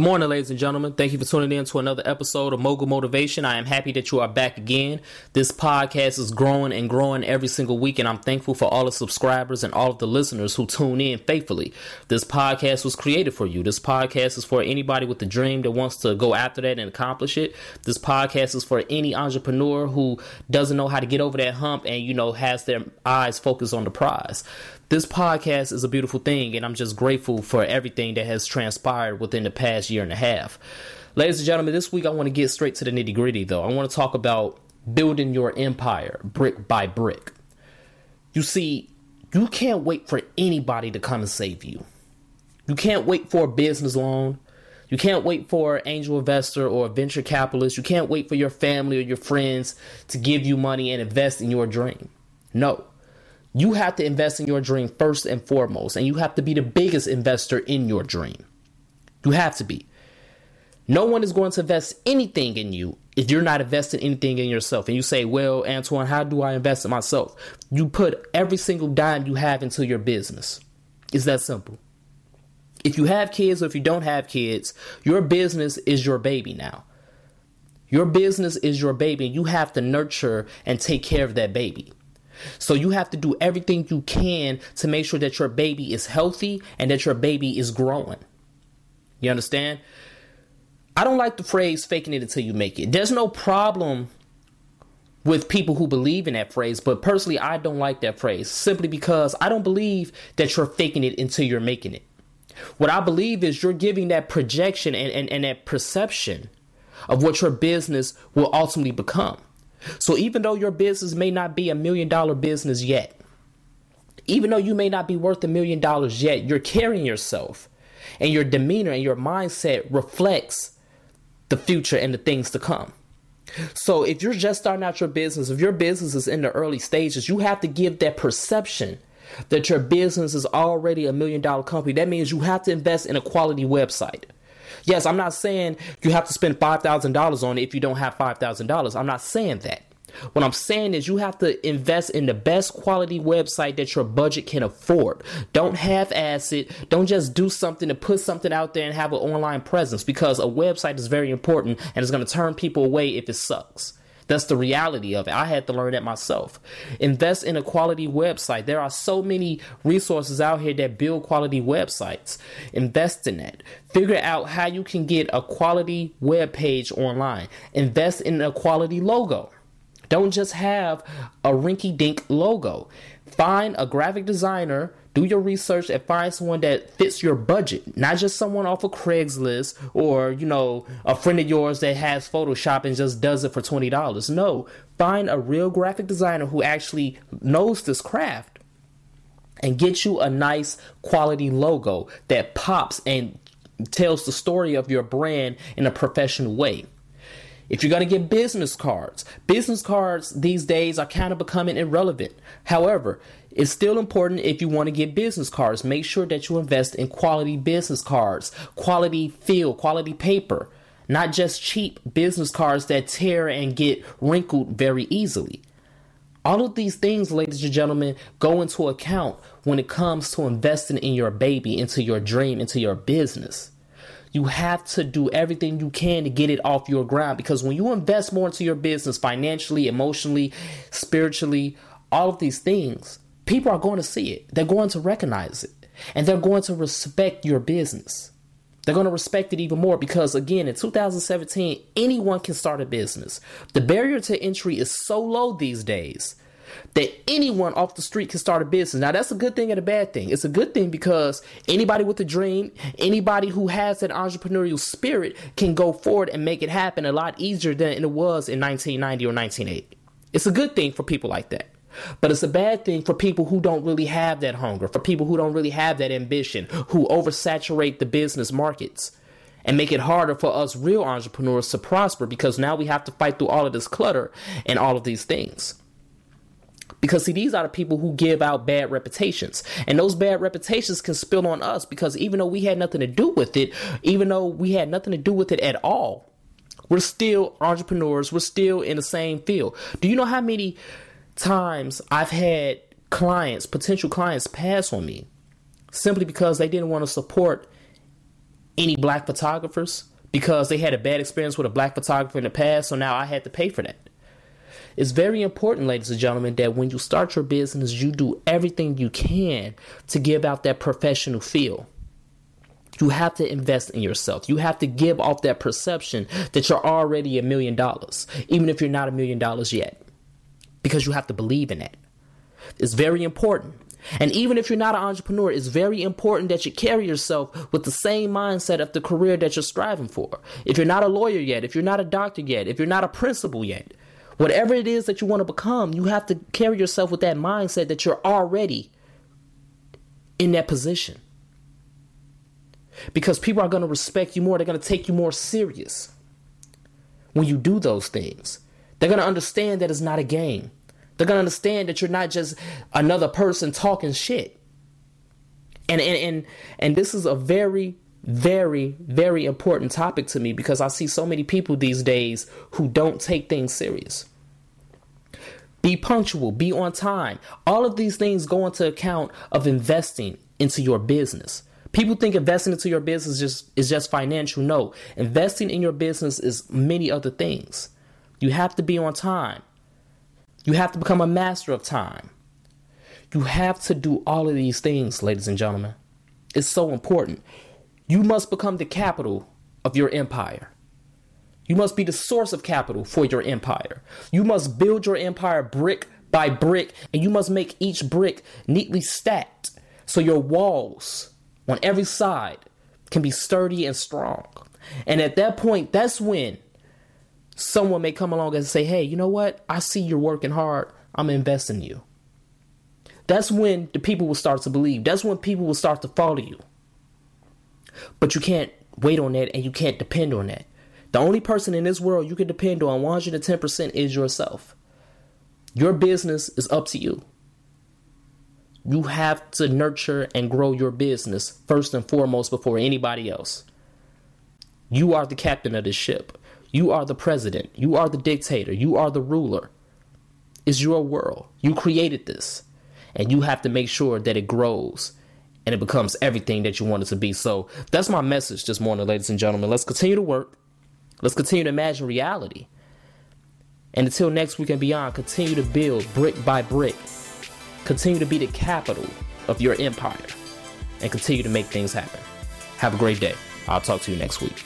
Good morning, ladies and gentlemen. Thank you for tuning in to another episode of Mogul Motivation. I am happy that you are back again. This podcast is growing and growing every single week, and I'm thankful for all the subscribers and all of the listeners who tune in faithfully. This podcast was created for you. This podcast is for anybody with a dream that wants to go after that and accomplish it. This podcast is for any entrepreneur who doesn't know how to get over that hump and, you know, has their eyes focused on the prize this podcast is a beautiful thing, and I'm just grateful for everything that has transpired within the past year and a half. Ladies and gentlemen, this week I want to get straight to the nitty gritty, though. I want to talk about building your empire brick by brick. You see, you can't wait for anybody to come and save you. You can't wait for a business loan. You can't wait for an angel investor or a venture capitalist. You can't wait for your family or your friends to give you money and invest in your dream. No. You have to invest in your dream first and foremost, and you have to be the biggest investor in your dream. You have to be. No one is going to invest anything in you if you're not investing anything in yourself. And you say, Well, Antoine, how do I invest in myself? You put every single dime you have into your business. It's that simple. If you have kids or if you don't have kids, your business is your baby now. Your business is your baby, and you have to nurture and take care of that baby. So you have to do everything you can to make sure that your baby is healthy and that your baby is growing. You understand? I don't like the phrase faking it until you make it. There's no problem with people who believe in that phrase, but personally, I don't like that phrase simply because I don't believe that you're faking it until you're making it. What I believe is you're giving that projection and, and, and that perception of what your business will ultimately become. So even though your business may not be a million dollar business yet, even though you may not be worth a million dollars yet, you're carrying yourself and your demeanor and your mindset reflects the future and the things to come. So if you're just starting out your business, if your business is in the early stages, you have to give that perception that your business is already a million dollar company. That means you have to invest in a quality website. Yes, I'm not saying you have to spend $5,000 on it if you don't have $5,000. I'm not saying that. What I'm saying is you have to invest in the best quality website that your budget can afford. Don't half ass it. Don't just do something to put something out there and have an online presence because a website is very important and it's going to turn people away if it sucks. That's the reality of it. I had to learn that myself. Invest in a quality website. There are so many resources out here that build quality websites. Invest in that. Figure out how you can get a quality web page online. Invest in a quality logo. Don't just have a rinky dink logo. Find a graphic designer do your research and find someone that fits your budget, not just someone off of Craigslist or, you know, a friend of yours that has Photoshop and just does it for $20. No, find a real graphic designer who actually knows this craft and get you a nice quality logo that pops and tells the story of your brand in a professional way. If you're going to get business cards, business cards these days are kind of becoming irrelevant. However, it's still important if you want to get business cards. Make sure that you invest in quality business cards, quality feel, quality paper, not just cheap business cards that tear and get wrinkled very easily. All of these things, ladies and gentlemen, go into account when it comes to investing in your baby, into your dream, into your business. You have to do everything you can to get it off your ground because when you invest more into your business financially, emotionally, spiritually, all of these things, people are going to see it. They're going to recognize it. And they're going to respect your business. They're going to respect it even more because, again, in 2017, anyone can start a business. The barrier to entry is so low these days that anyone off the street can start a business. Now, that's a good thing and a bad thing. It's a good thing because anybody with a dream, anybody who has that entrepreneurial spirit can go forward and make it happen a lot easier than it was in 1990 or 1980. It's a good thing for people like that. But it's a bad thing for people who don't really have that hunger, for people who don't really have that ambition, who oversaturate the business markets and make it harder for us real entrepreneurs to prosper because now we have to fight through all of this clutter and all of these things. Because see, these are the people who give out bad reputations. And those bad reputations can spill on us because even though we had nothing to do with it, even though we had nothing to do with it at all, We're still entrepreneurs. We're still in the same field. Do you know how many times I've had clients, potential clients, pass on me simply because they didn't want to support any black photographers because they had a bad experience with a black photographer in the past, so now I had to pay for that. It's very important, ladies and gentlemen, that when you start your business, you do everything you can to give out that professional feel. You have to invest in yourself. You have to give off that perception that you're already a million dollars, even if you're not a million dollars yet, because you have to believe in it. It's very important. And even if you're not an entrepreneur, it's very important that you carry yourself with the same mindset of the career that you're striving for. If you're not a lawyer yet, if you're not a doctor yet, if you're not a principal yet, whatever it is that you want to become, you have to carry yourself with that mindset that you're already in that position. Because people are going to respect you more, they're going to take you more serious when you do those things. They're going to understand that it's not a game. They're gonna understand that you're not just another person talking shit. And and and, and this is a very very very important topic to me because I see so many people these days who don't take things serious. Be punctual, be on time. All of these things go into account of investing into your business. People think investing into your business just is just financial. No, investing in your business is many other things. You have to be on time. You have to become a master of time. You have to do all of these things, ladies and gentlemen. It's so important. You must become the capital of your empire. You must be the source of capital for your empire. You must build your empire brick by brick, and you must make each brick neatly stacked so your walls on every side can be sturdy and strong. And at that point, that's when someone may come along and say, hey, you know what? I see you're working hard. I'm investing in you. That's when the people will start to believe. That's when people will start to follow you. But you can't wait on that and you can't depend on that. The only person in this world you can depend on 110% is yourself. Your business is up to you. You have to nurture and grow your business first and foremost before anybody else. You are the captain of this ship. You are the president. You are the dictator. You are the ruler. It's your world. You created this. And you have to make sure that it grows and it becomes everything that you want it to be. So that's my message this morning, ladies and gentlemen. Let's continue to work. Let's continue to imagine reality. And until next week and beyond, continue to build brick by brick. Continue to be the capital of your empire and continue to make things happen. Have a great day. I'll talk to you next week.